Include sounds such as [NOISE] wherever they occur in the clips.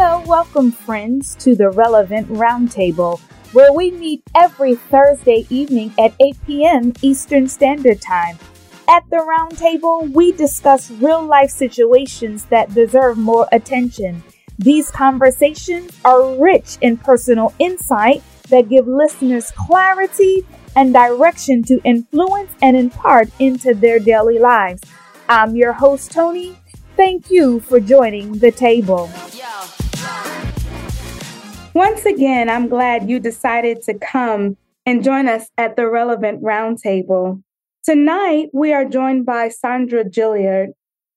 Hello, welcome, friends, to the Relevant Roundtable, where we meet every Thursday evening at 8 p.m. Eastern Standard Time. At the Roundtable, we discuss real life situations that deserve more attention. These conversations are rich in personal insight that give listeners clarity and direction to influence and impart into their daily lives. I'm your host, Toni. Thank you for joining the table. Once again, I'm glad you decided to come and join us at the Relevant Roundtable. Tonight, we are joined by Saundra Gilliard,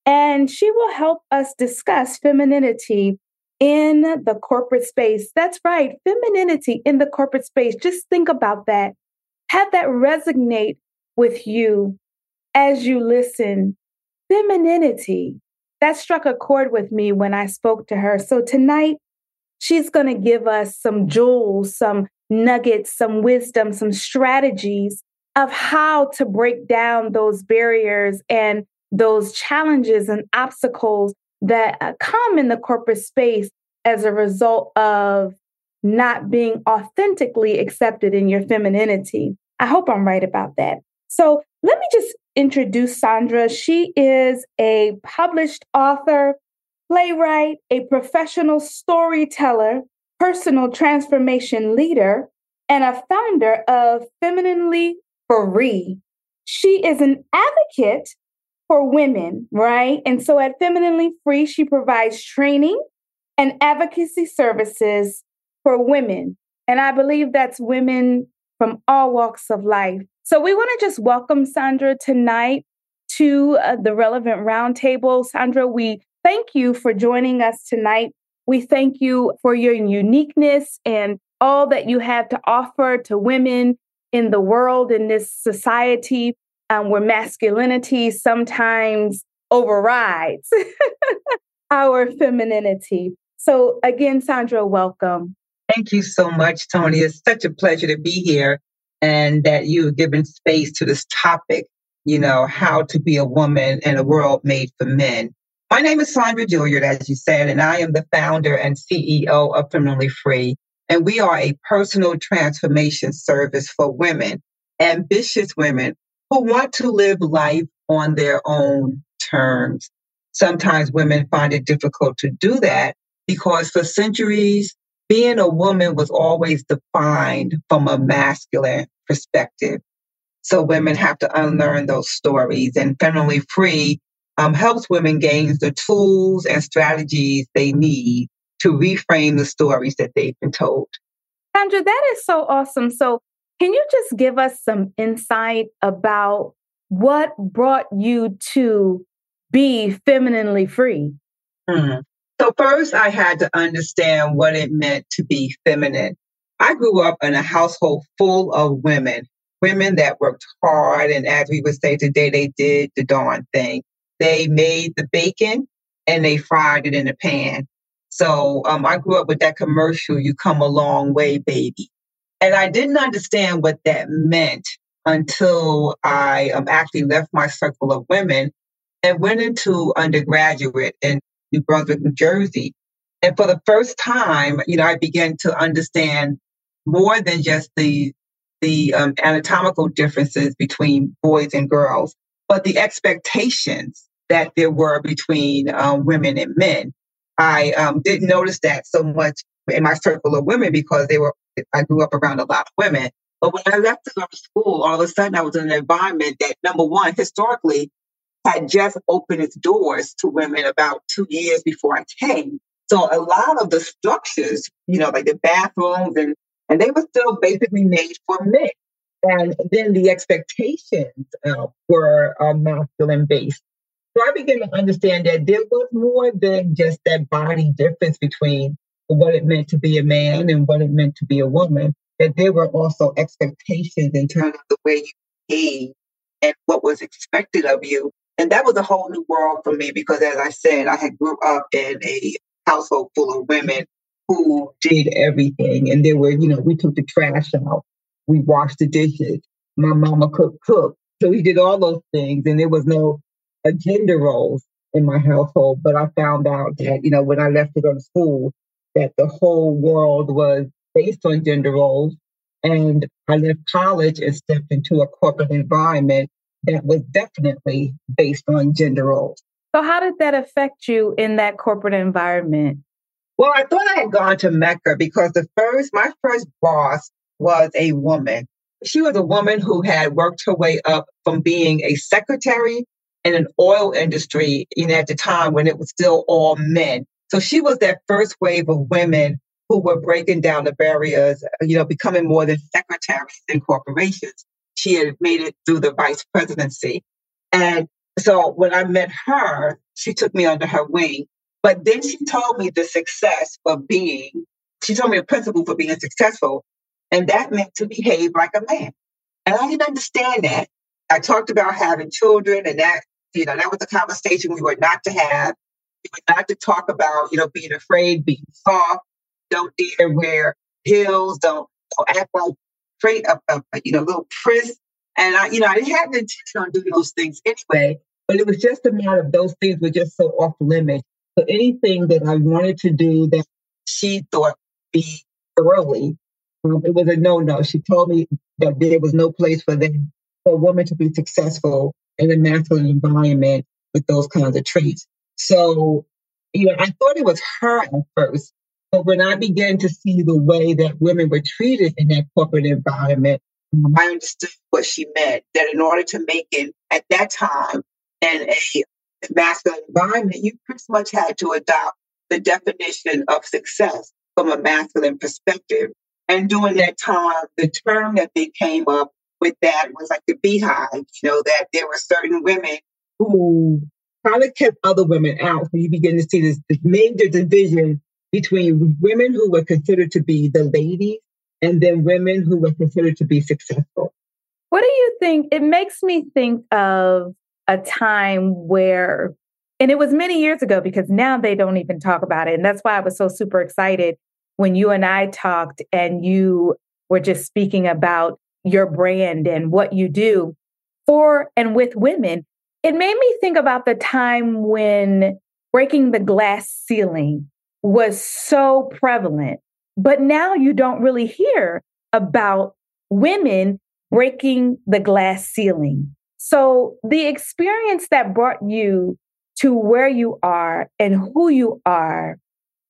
and she will help us discuss femininity in the corporate space. That's right, femininity in the corporate space. Just think about that. Have that resonate with you as you listen. Femininity. That struck a chord with me when I spoke to her. So tonight, she's going to give us some jewels, some nuggets, some wisdom, some strategies of how to break down those barriers and those challenges and obstacles that uh, come in the corporate space as a result of not being authentically accepted in your femininity. I hope I'm right about that. So let me just introduce Saundra. She is a published author, playwright, a professional storyteller, personal transformation leader, and a founder of Femininely Free. She is an advocate for women, right? And so at Femininely Free, she provides training and advocacy services for women. And I believe that's women from all walks of life. So we want to just welcome Saundra tonight to uh, the Relevant Roundtable. Saundra, we thank you for joining us tonight. We thank you for your uniqueness and all that you have to offer to women in the world, in this society um, where masculinity sometimes overrides [LAUGHS] our femininity. So, again, Saundra, welcome. Thank you so much, Toni. It's such a pleasure to be here and that you've given space to this topic, you know, how to be a woman in a world made for men. My name is Saundra Gilliard, as you said, and I am the founder and CEO of Femininely Free. And we are a personal transformation service for women, ambitious women who want to live life on their own terms. Sometimes women find it difficult to do that because for centuries, being a woman was always defined from a masculine perspective. So women have to unlearn those stories and Femininely Free um, helps women gain the tools and strategies they need to reframe the stories that they've been told. Saundra, that is so awesome. So can you just give us some insight about what brought you to be femininely free? Mm. So, first, I had to understand what it meant to be feminine. I grew up in a household full of women, women that worked hard. And as we would say today, they did the darn thing. They made the bacon and they fried it in a pan. So um, I grew up with that commercial, you come a long way, baby. And I didn't understand what that meant until I um, actually left my circle of women and went into undergraduate in New Brunswick, New Jersey. And for the first time, you know, I began to understand more than just the the um, anatomical differences between boys and girls, but the expectations that there were between um, women and men. I um, didn't notice that so much in my circle of women because they were. I grew up around a lot of women. But when I left to go to school, all of a sudden I was in an environment that, number one, historically had just opened its doors to women about two years before I came. So a lot of the structures, you know, like the bathrooms and and they were still basically made for men. And then the expectations uh, were uh, masculine based. So I began to understand that there was more than just that body difference between what it meant to be a man and what it meant to be a woman, that there were also expectations in terms of the way you behave and what was expected of you and that was a whole new world for me because, as I said, I had grew up in a household full of women who did everything. And there were, you know, we took the trash out, we washed the dishes, my mama cooked, cooked. So we did all those things. And there was no gender roles in my household. But I found out that, you know, when I left to go to school, that the whole world was based on gender roles. And I left college and stepped into a corporate environment that was definitely based on gender roles. So, how did that affect you in that corporate environment? Well, I thought I had gone to Mecca because the first, my first boss was a woman. She was a woman who had worked her way up from being a secretary in an oil industry, you know, at the time when it was still all men. So she was that first wave of women who were breaking down the barriers, you know, becoming more than secretaries in corporations. She had made it through the vice presidency. And so when I met her, she took me under her wing. But then she told me the success of being, she told me a principle for being successful. And that meant to behave like a man. And I didn't understand that. I talked about having children and that, you know, that was a conversation we were not to have. We were not to talk about, you know, being afraid, being soft, don't dare wear heels, don't, don't act like of, of, you know, little pris. And I, you know, I didn't have the intention on doing those things anyway, but it was just a matter of those things were just so off limits. So anything that I wanted to do that she thought be thoroughly, um, it was a no-no. She told me that there was no place for them for a woman to be successful in a masculine environment with those kinds of traits. So, you know, I thought it was her at first, but when I began to see the way that women were treated in that corporate environment, I understood what she meant. That in order to make it at that time in a masculine environment, you pretty much had to adopt the definition of success from a masculine perspective. And during that time, the term that they came up with that was like the beehive, you know, that there were certain women who kind of kept other women out. So you begin to see this, this major division between women who were considered to be the ladies and then women who were considered to be successful. What do you think? It makes me think of a time where, and it was many years ago because now they don't even talk about it. And that's why I was so super excited when you and I talked and you were just speaking about your brand and what you do for and with women. It made me think about the time when breaking the glass ceiling was so prevalent. But now you don't really hear about women breaking the glass ceiling. So the experience that brought you to where you are and who you are,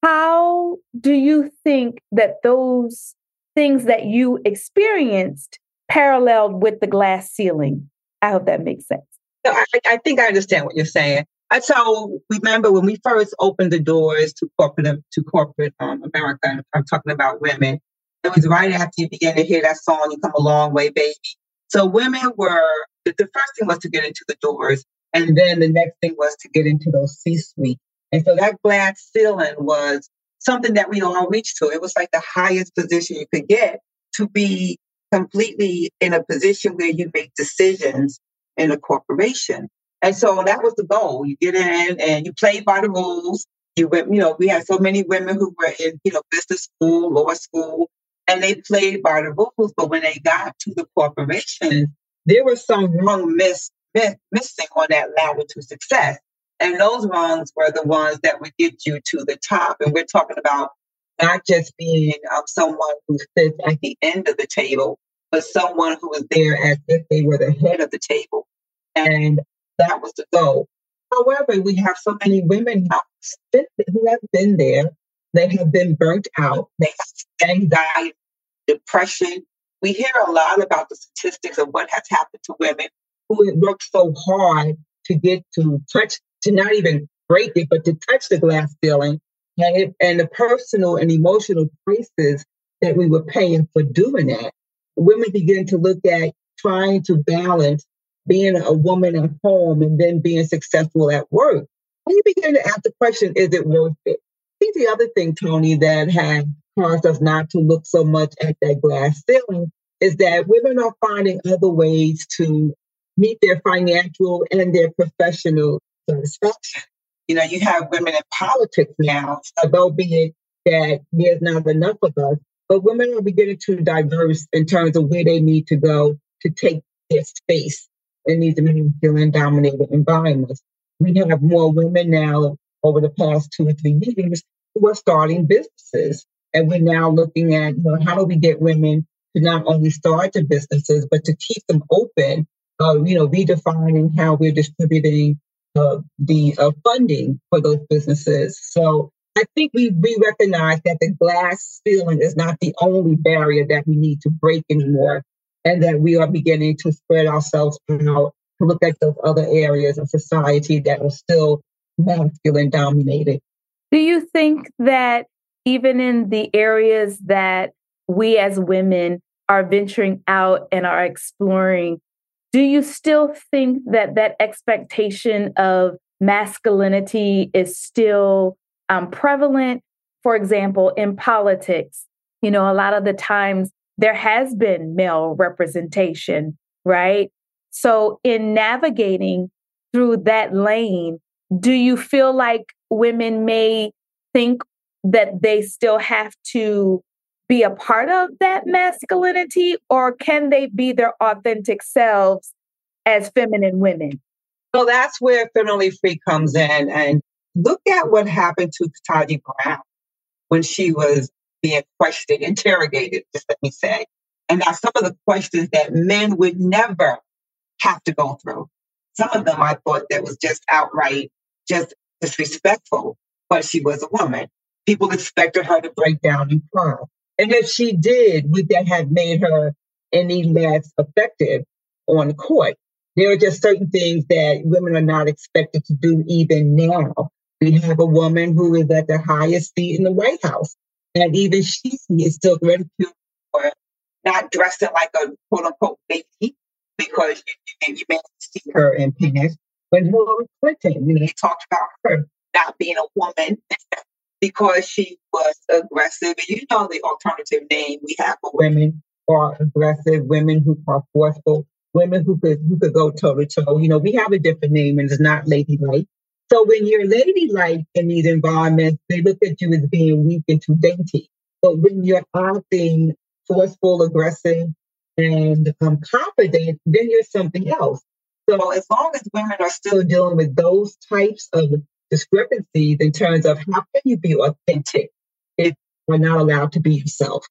how do you think that those things that you experienced paralleled with the glass ceiling? I hope that makes sense. I, I think I understand what you're saying. And so remember when we first opened the doors to corporate to corporate um, America, I'm talking about women. It was right after you began to hear that song, "You Come a Long Way, Baby." So women were the first thing was to get into the doors, and then the next thing was to get into those C-suite. And so that glass ceiling was something that we all reached to. It was like the highest position you could get to be completely in a position where you make decisions in a corporation. And so that was the goal. You get in and you play by the rules. You went, you know, we had so many women who were in, you know, business school, law school, and they played by the rules. But when they got to the corporation, there was some rung miss, miss, missing on that ladder to success. And those rungs were the ones that would get you to the top. And we're talking about not just being um, someone who sits at the end of the table, but someone who is there as if they were the head of the table. And that was the goal. However, we have so many women who have been there. They have been burnt out. They have anxiety, depression. We hear a lot about the statistics of what has happened to women who have worked so hard to get to touch, to not even break it, but to touch the glass ceiling and, it, and the personal and emotional prices that we were paying for doing that. Women begin to look at trying to balance being a woman at home and then being successful at work. When you begin to ask the question, is it worth it? I think the other thing, Toni, that has caused us not to look so much at that glass ceiling is that women are finding other ways to meet their financial and their professional You know, you have women in politics now, although be it that there's not enough of us, but women are beginning to diverse in terms of where they need to go to take their space in these masculine dominated environments. We have more women now over the past two or three years who are starting businesses. And we're now looking at, you know, how do we get women to not only start the businesses, but to keep them open, uh, you know, redefining how we're distributing the uh, funding for those businesses. So I think we, we recognize that the glass ceiling is not the only barrier that we need to break anymore, and that we are beginning to spread ourselves out to look at those other areas of society that are still masculine dominated. Do you think that even in the areas that we as women are venturing out and are exploring, do you still think that that expectation of masculinity is still um, prevalent? For example, in politics, you know, a lot of the times there has been male representation, right? So, in navigating through that lane, do you feel like women may think that they still have to be a part of that masculinity, or can they be their authentic selves as feminine women? So that's where Femininely Free comes in. And look at what happened to Ketanji Brown when she was being questioned, interrogated, just let me say. And now some of the questions that men would never have to go through. Some of them I thought that was just outright, just disrespectful, but she was a woman. People expected her to break down and cry. And if she did, would that have made her any less effective on court? There are just certain things that women are not expected to do even now. We have a woman who is at the highest seat in the White House. And even she is still ridiculed for not dressing like a quote unquote baby because you, you, see her in pants. But Hillary Clinton, you know, they talked about her not being a woman [LAUGHS] because she was aggressive. And you know the alternative name we have for women are aggressive, women who are forceful, women who could who could go toe to toe. You know, we have a different name and it's not ladylike. So when you're ladylike in these environments, they look at you as being weak and too dainty. But when you're acting forceful, aggressive, and um, confident, then you're something else. So as long as women are still dealing with those types of discrepancies in terms of how can you be authentic if you're not allowed to be yourself.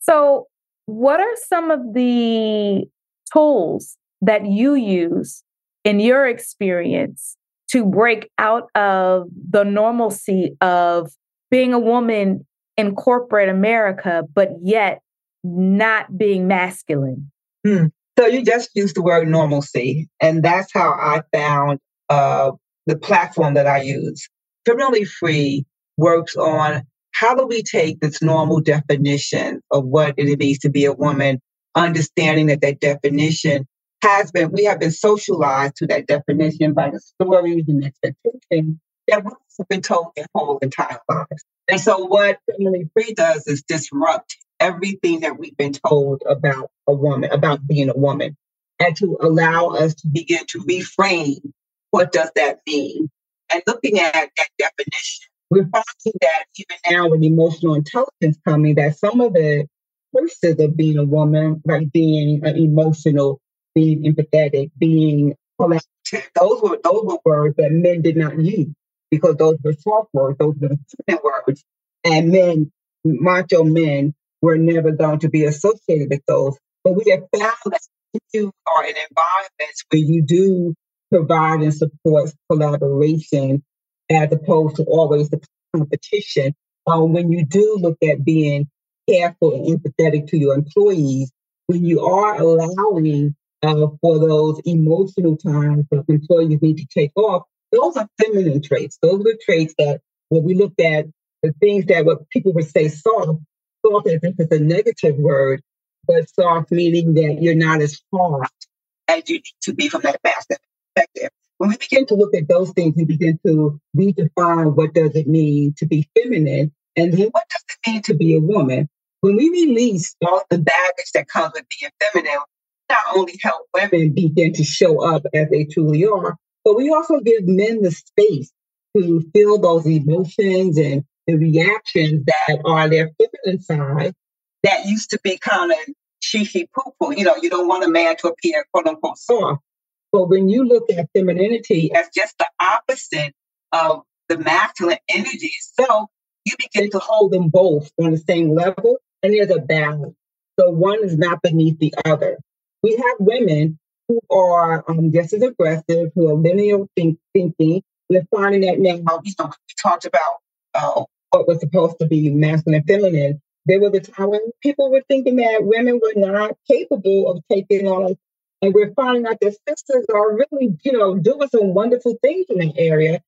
So, what are some of the tools that you use in your experience to break out of the normalcy of being a woman in corporate America, but yet not being masculine? Hmm. So you just used the word normalcy, and that's how I found uh, the platform that I use. Femininely Free works on how do we take this normal definition of what it means to be a woman, understanding that that definition has been, we have been socialized to that definition by the stories and expectations that we have been told their whole entire lives. And so what Femininely Free does is disrupt everything that we've been told about a woman, about being a woman, and to allow us to begin to reframe what does that mean? And looking at that definition, we're finding that even now with emotional intelligence coming, that some of the curses of being a woman, like being emotional, being empathetic, being those were those were words that men did not use because those were soft words, those were feminine words, and men, macho men, were never going to be associated with those. But we have found that if you are in environments where you do provide and support collaboration as opposed to always the competition. Um, when you do look at being careful and empathetic to your employees, when you are allowing uh, for those emotional times that employees need to take off, those are feminine traits. Those are the traits that when we looked at the things that what people would say soft, soft as if it's a negative word, but soft meaning that you're not as hard as you need to be from that masculine perspective. When we begin to look at those things, we begin to redefine what does it mean to be feminine, and then what does it mean to be a woman. When we release all the baggage that comes with being feminine, not only help women begin to show up as they truly are, but we also give men the space to feel those emotions and the reactions that are their feminine side that used to be kind of she poo poo. You know, you don't want a man to appear quote unquote soft. But when you look at femininity as just the opposite of the masculine energy itself, you begin to hold them both on the same level, and there's a balance. So one is not beneath the other. We have women who are um, just as aggressive, who are linear think- thinking. We're finding that now, you know, we talked about uh, what was supposed to be masculine and feminine. There was a time when people were thinking that women were not capable of taking on, and we're finding out that sisters are really, you know, doing some wonderful things in that area.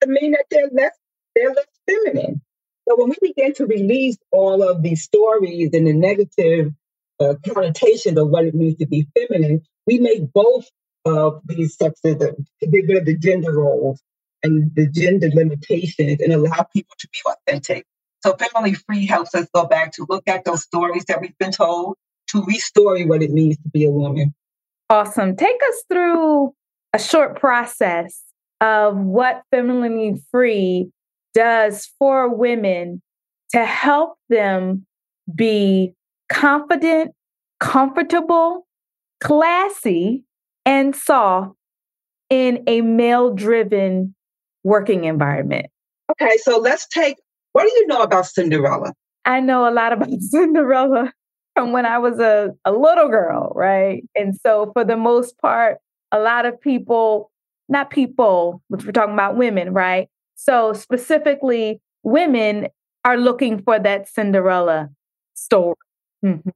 Doesn't mean that they're less, they're less feminine. So when we begin to release all of these stories and the negative uh, connotations of what it means to be feminine, we make both of these sexes uh, get rid of the gender roles and the gender limitations and allow people to be authentic. So Femininely Free helps us go back to look at those stories that we've been told to restore what it means to be a woman. Awesome. Take us through a short process of what Femininely Free does for women to help them be confident, comfortable, classy, and soft in a male driven working environment. Okay, so let's take what do you know about Cinderella? I know a lot about [LAUGHS] Cinderella from when I was a, a little girl, right? And so, for the most part, a lot of people, not people, which we're talking about women, right? So, specifically, women are looking for that Cinderella story. Mm-hmm.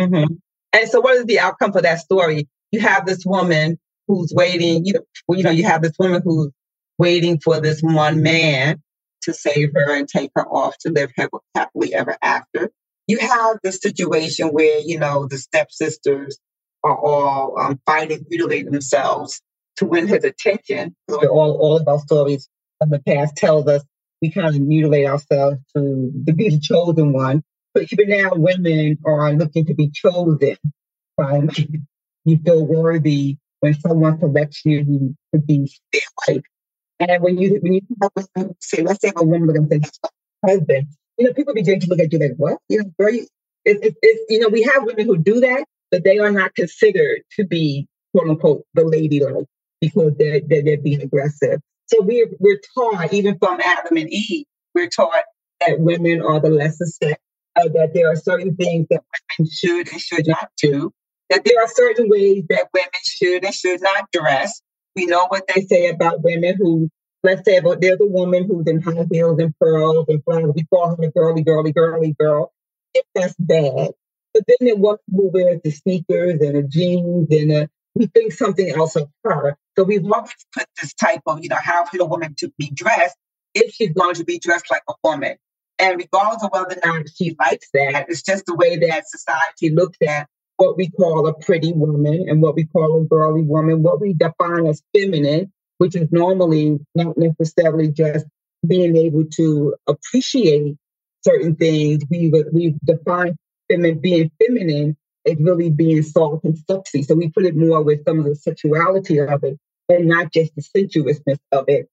Mm-hmm. And so, what is the outcome for that story? You have this woman who's waiting. You know, you know, you have this woman who's waiting for this one man to save her and take her off to live happily ever after. You have the situation where you know the stepsisters are all um, fighting, mutilating themselves to win his attention. So all all of our stories of the past tells us we kind of mutilate ourselves to, be the chosen one. But even now, women are looking to be chosen. Right? you feel worthy when someone selects you to be their wife. And when you when you say, let's say a woman looking that's my husband, you know, people begin to look at you like, what? You know, very it's, it's, it's you know, we have women who do that, but they are not considered to be quote unquote the lady like because they're, they're, they're being aggressive. So we're we're taught, even from Adam and Eve, we're taught that women are the lesser sex, uh, that there are certain things that women should and should not do, that there are certain ways that women should and should not dress. We know what they say about women who, let's say, about there's a woman who's in high heels and pearls and flowers. We call her a girly, girly, girly girl. If that's bad. But then there one who wears the sneakers and the jeans and a we think something else of her. So we've always put this type of, you know, how for a woman to be dressed if she's going to be dressed like a woman. And regardless of whether or not she likes that, it's just the way that society looks at what we call a pretty woman and what we call a girly woman, what we define as feminine, which is normally not necessarily just being able to appreciate certain things. We we define feminine being feminine is really being soft and sexy. So we put it more with some of the sexuality of it and not just the sensuousness of it.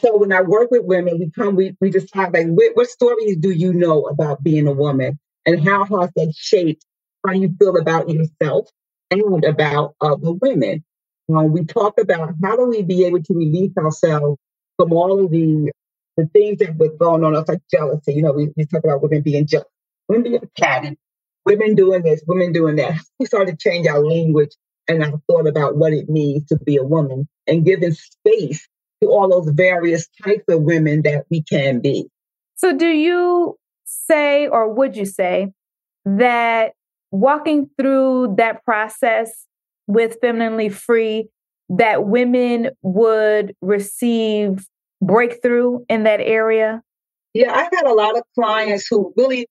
So when I work with women, we come, we, we just talk like, what, what stories do you know about being a woman? And how has that shaped how you feel about yourself and about other women? Um, we talk about how do we be able to release ourselves from all of the the things that were going on, us, like jealousy. You know, we, we talk about women being jealous, women being catty, women doing this, women doing that. [LAUGHS] We started to change our language and our thought about what it means to be a woman and giving space to all those various types of women that we can be. So, do you say, or would you say, that walking through that process with Femininely Free, that women would receive breakthrough in that area? Yeah, I've had a lot of clients who really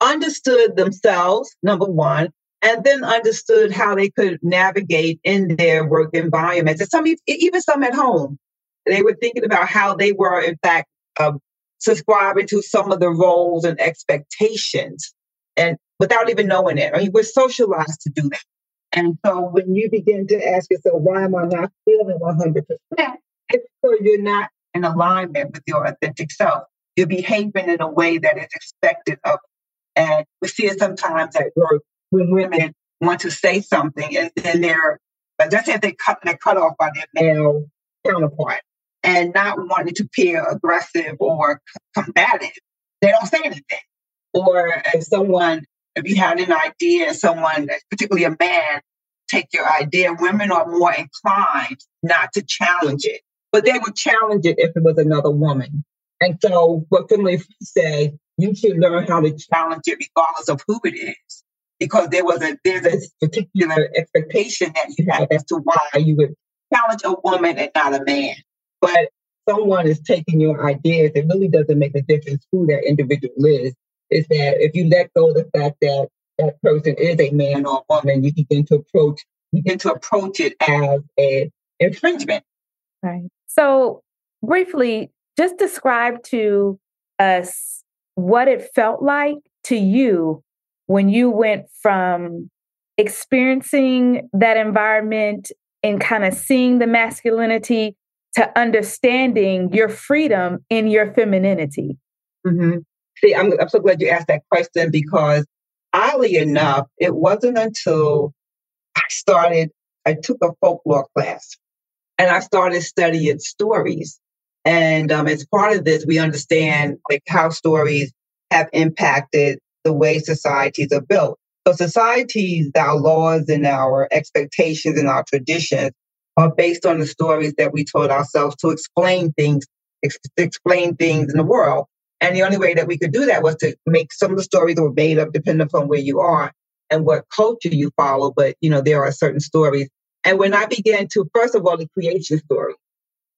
understood themselves, number one, and then understood how they could navigate in their work environments. And some, even some at home, they were thinking about how they were, in fact, um, subscribing to some of the roles and expectations, and without even knowing it. I mean, we're socialized to do that. And so when you begin to ask yourself, why am I not feeling 100%? It's because you're not in alignment with your authentic self. You're behaving in a way that is expected of you. and we see it sometimes at work when women want to say something and then they're, let's say they cut, they're cut off by their male counterpart and not wanting to appear aggressive or combative. they don't say anything. Or if someone, if you had an idea, someone, particularly a man, take your idea, women are more inclined not to challenge it, but they would challenge it if it was another woman. And so, what Finley said, you should learn how to challenge it regardless of who it is, because there was a there's a particular expectation that you have as to why you would challenge a woman and not a man. But someone is taking your ideas, it really doesn't make a difference who that individual is. Is that if you let go of the fact that that person is a man or a woman, you begin to approach begin to approach it as an infringement. Right. So briefly, just describe to us what it felt like to you when you went from experiencing that environment and kind of seeing the masculinity to understanding your freedom in your femininity. Mm-hmm. See, I'm, I'm so glad you asked that question because oddly enough, it wasn't until I started, I took a folklore class and I started studying stories. And um, as part of this, we understand like how stories have impacted the way societies are built. So societies, our laws and our expectations and our traditions are based on the stories that we told ourselves to explain things, ex- explain things in the world. And the only way that we could do that was to make some of the stories that were made up depending upon where you are and what culture you follow. But, you know, there are certain stories. And when I began to, first of all, the creation story,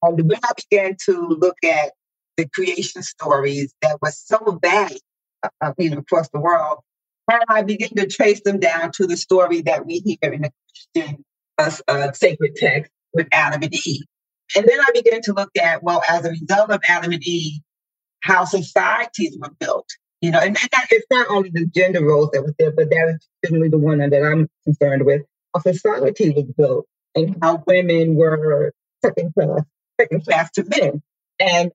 and when I began to look at the creation stories that were so bad, uh, uh, you know, across the world, and I began to trace them down to the story that we hear in the Christian uh, uh, sacred text with Adam and Eve. And then I began to look at, well, as a result of Adam and Eve, how societies were built. You know, and, and that, it's not only the gender roles that was there, but that is generally the one that I'm concerned with. How society was built and how women were second class, second class to men. And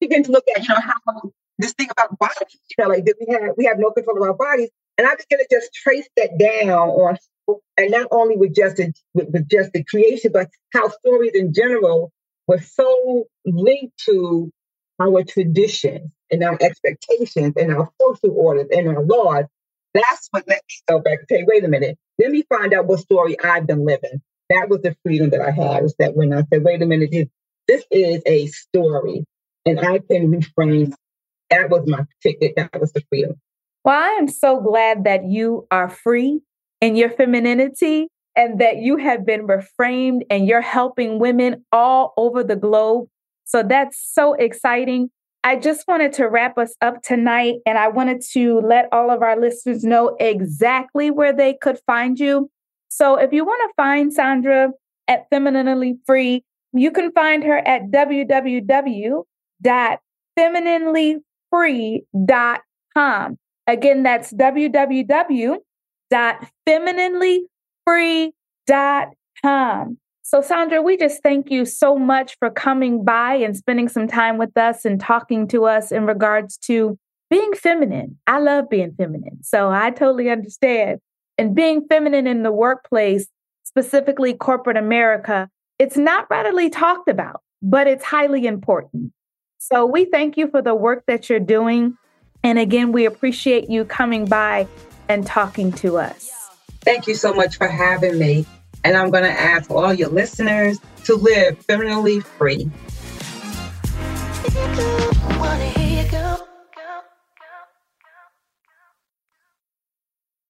begin to look at, you know, how this thing about bodies, you know, like that we have we have no control of our bodies. And I began to just trace that down on and not only with just the, with, with just the creation, but how stories in general were so linked to our traditions and our expectations and our social orders and our laws, that's what let me go back and say, wait a minute, let me find out what story I've been living. That was the freedom that I had, is that when I said, wait a minute, this is a story and I can reframe. That was my ticket. That was the freedom. Well, I am so glad that you are free in your femininity and that you have been reframed and you're helping women all over the globe so that's so exciting. I just wanted to wrap us up tonight, and I wanted to let all of our listeners know exactly where they could find you. So if you want to find Saundra at Femininely Free, you can find her at www.femininelyfree.com. Again, that's www.femininelyfree.com. So, Saundra, we just thank you so much for coming by and spending some time with us and talking to us in regards to being feminine. I love being feminine. So, I totally understand. And being feminine in the workplace, specifically corporate America, it's not readily talked about, but it's highly important. So, we thank you for the work that you're doing. And again, we appreciate you coming by and talking to us. Thank you so much for having me. And I'm going to ask all your listeners to live femininely free.